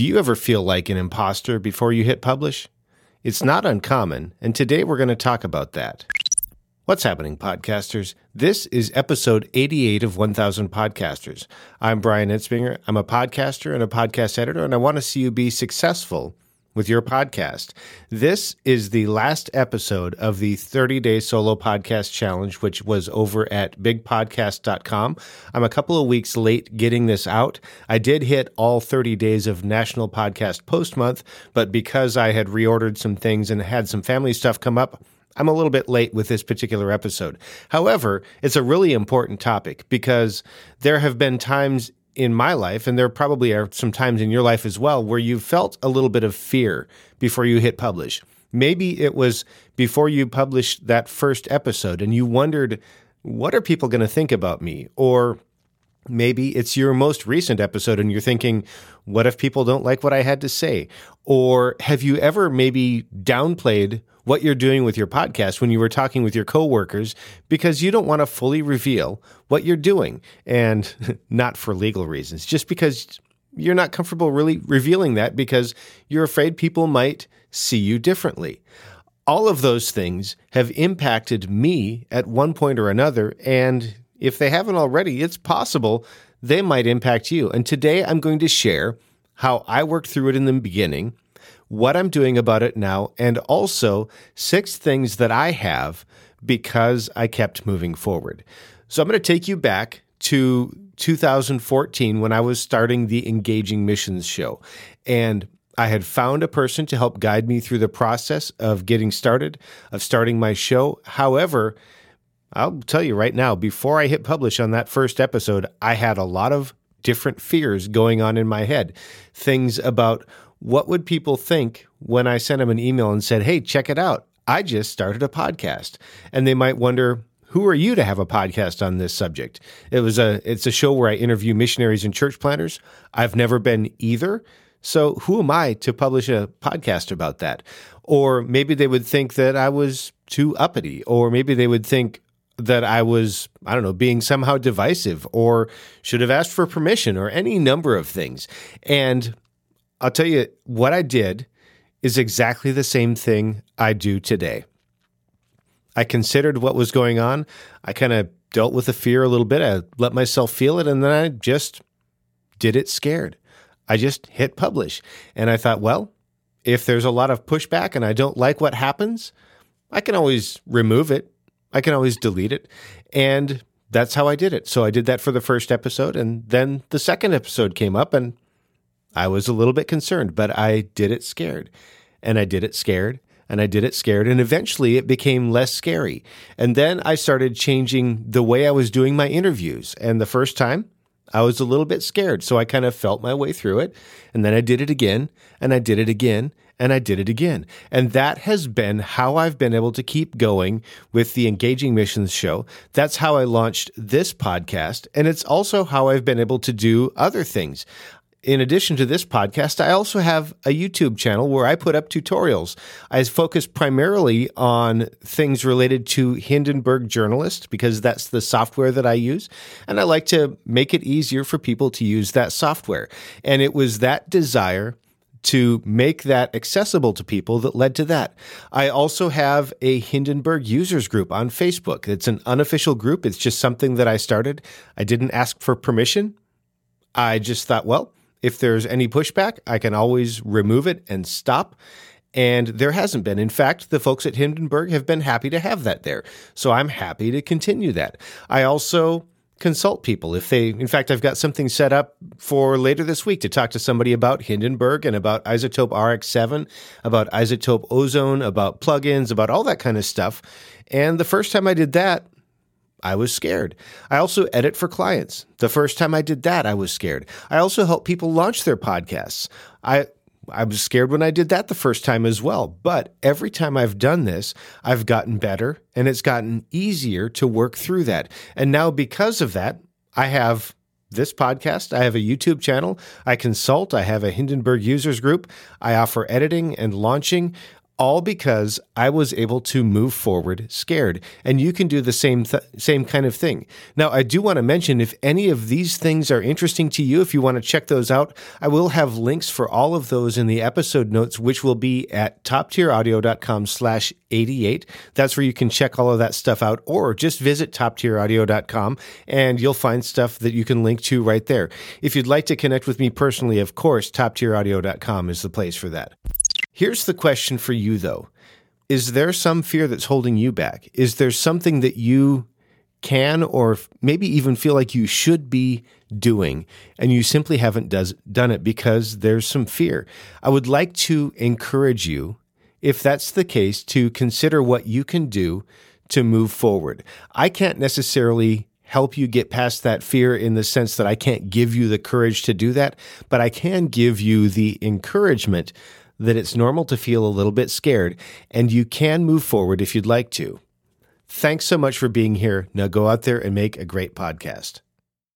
Do you ever feel like an imposter before you hit publish? It's not uncommon, and today we're going to talk about that. What's happening, podcasters? This is episode 88 of 1000 Podcasters. I'm Brian Ensminger. I'm a podcaster and a podcast editor, and I want to see you be successful with your podcast. This is the last episode of the 30 day solo podcast challenge, which was over at bigpodcast.com. I'm a couple of weeks late getting this out. I did hit all 30 days of National Podcast Post Month, but because I had reordered some things and had some family stuff come up, I'm a little bit late with this particular episode. However, it's a really important topic because there have been times in my life, and there probably are some times in your life as well, where you felt a little bit of fear before you hit publish. Maybe it was before you published that first episode and you wondered, what are people going to think about me? Or maybe it's your most recent episode and you're thinking, what if people don't like what I had to say? Or have you ever maybe downplayed what you're doing with your podcast when you were talking with your coworkers because you don't want to fully reveal what you're doing and not for legal reasons, just because you're not comfortable really revealing that because you're afraid people might see you differently. All of those things have impacted me at one point or another. And if they haven't already, it's possible they might impact you. And today I'm going to share how I worked through it in the beginning what I'm doing about it now, and also six things that I have because I kept moving forward. So I'm going to take you back to 2014 when I was starting the Engaging Missions show. And I had found a person to help guide me through the process of getting started, of starting my show. However, I'll tell you right now, before I hit publish on that first episode, I had a lot of different fears going on in my head. Things about what would people think when I sent them an email and said, Hey, check it out. I just started a podcast. And they might wonder, who are you to have a podcast on this subject? It was a it's a show where I interview missionaries and church planters. I've never been either. So who am I to publish a podcast about that? Or maybe they would think that I was too uppity, or maybe they would think that I was, I don't know, being somehow divisive or should have asked for permission or any number of things. And I'll tell you what I did is exactly the same thing I do today. I considered what was going on. I kind of dealt with the fear a little bit. I let myself feel it, and then I just did it scared. I just hit publish. And I thought, well, if there's a lot of pushback and I don't like what happens, I can always remove it. I can always delete it. And that's how I did it. So I did that for the first episode. And then the second episode came up, and I was a little bit concerned, but I did it scared. And I did it scared and I did it scared. And eventually it became less scary. And then I started changing the way I was doing my interviews. And the first time I was a little bit scared. So I kind of felt my way through it. And then I did it again and I did it again and I did it again. And that has been how I've been able to keep going with the Engaging Missions show. That's how I launched this podcast. And it's also how I've been able to do other things in addition to this podcast, I also have a YouTube channel where I put up tutorials. I focus primarily on things related to Hindenburg Journalist because that's the software that I use. And I like to make it easier for people to use that software. And it was that desire to make that accessible to people that led to that. I also have a Hindenburg users group on Facebook. It's an unofficial group. It's just something that I started. I didn't ask for permission. I just thought, well, if there's any pushback, I can always remove it and stop. And there hasn't been. In fact, the folks at Hindenburg have been happy to have that there. So I'm happy to continue that. I also consult people if they in fact I've got something set up for later this week to talk to somebody about Hindenburg and about iZotope RX7, about iZotope ozone, about plugins, about all that kind of stuff. And the first time I did that, I was scared. I also edit for clients. The first time I did that, I was scared. I also help people launch their podcasts. I I was scared when I did that the first time as well. But every time I've done this, I've gotten better and it's gotten easier to work through that. And now because of that, I have this podcast. I have a YouTube channel. I consult. I have a Hindenburg users group. I offer editing and launching all because I was able to move forward scared. And you can do the same th- same kind of thing. Now, I do want to mention if any of these things are interesting to you, if you want to check those out, I will have links for all of those in the episode notes, which will be at toptieraudio.com slash 88. That's where you can check all of that stuff out, or just visit toptieraudio.com and you'll find stuff that you can link to right there. If you'd like to connect with me personally, of course, toptieraudio.com is the place for that. Here's the question for you, though Is there some fear that's holding you back? Is there something that you can or maybe even feel like you should be doing and you simply haven't does, done it because there's some fear? I would like to encourage you, if that's the case, to consider what you can do to move forward. I can't necessarily help you get past that fear in the sense that I can't give you the courage to do that, but I can give you the encouragement that it's normal to feel a little bit scared and you can move forward if you'd like to. Thanks so much for being here. Now go out there and make a great podcast.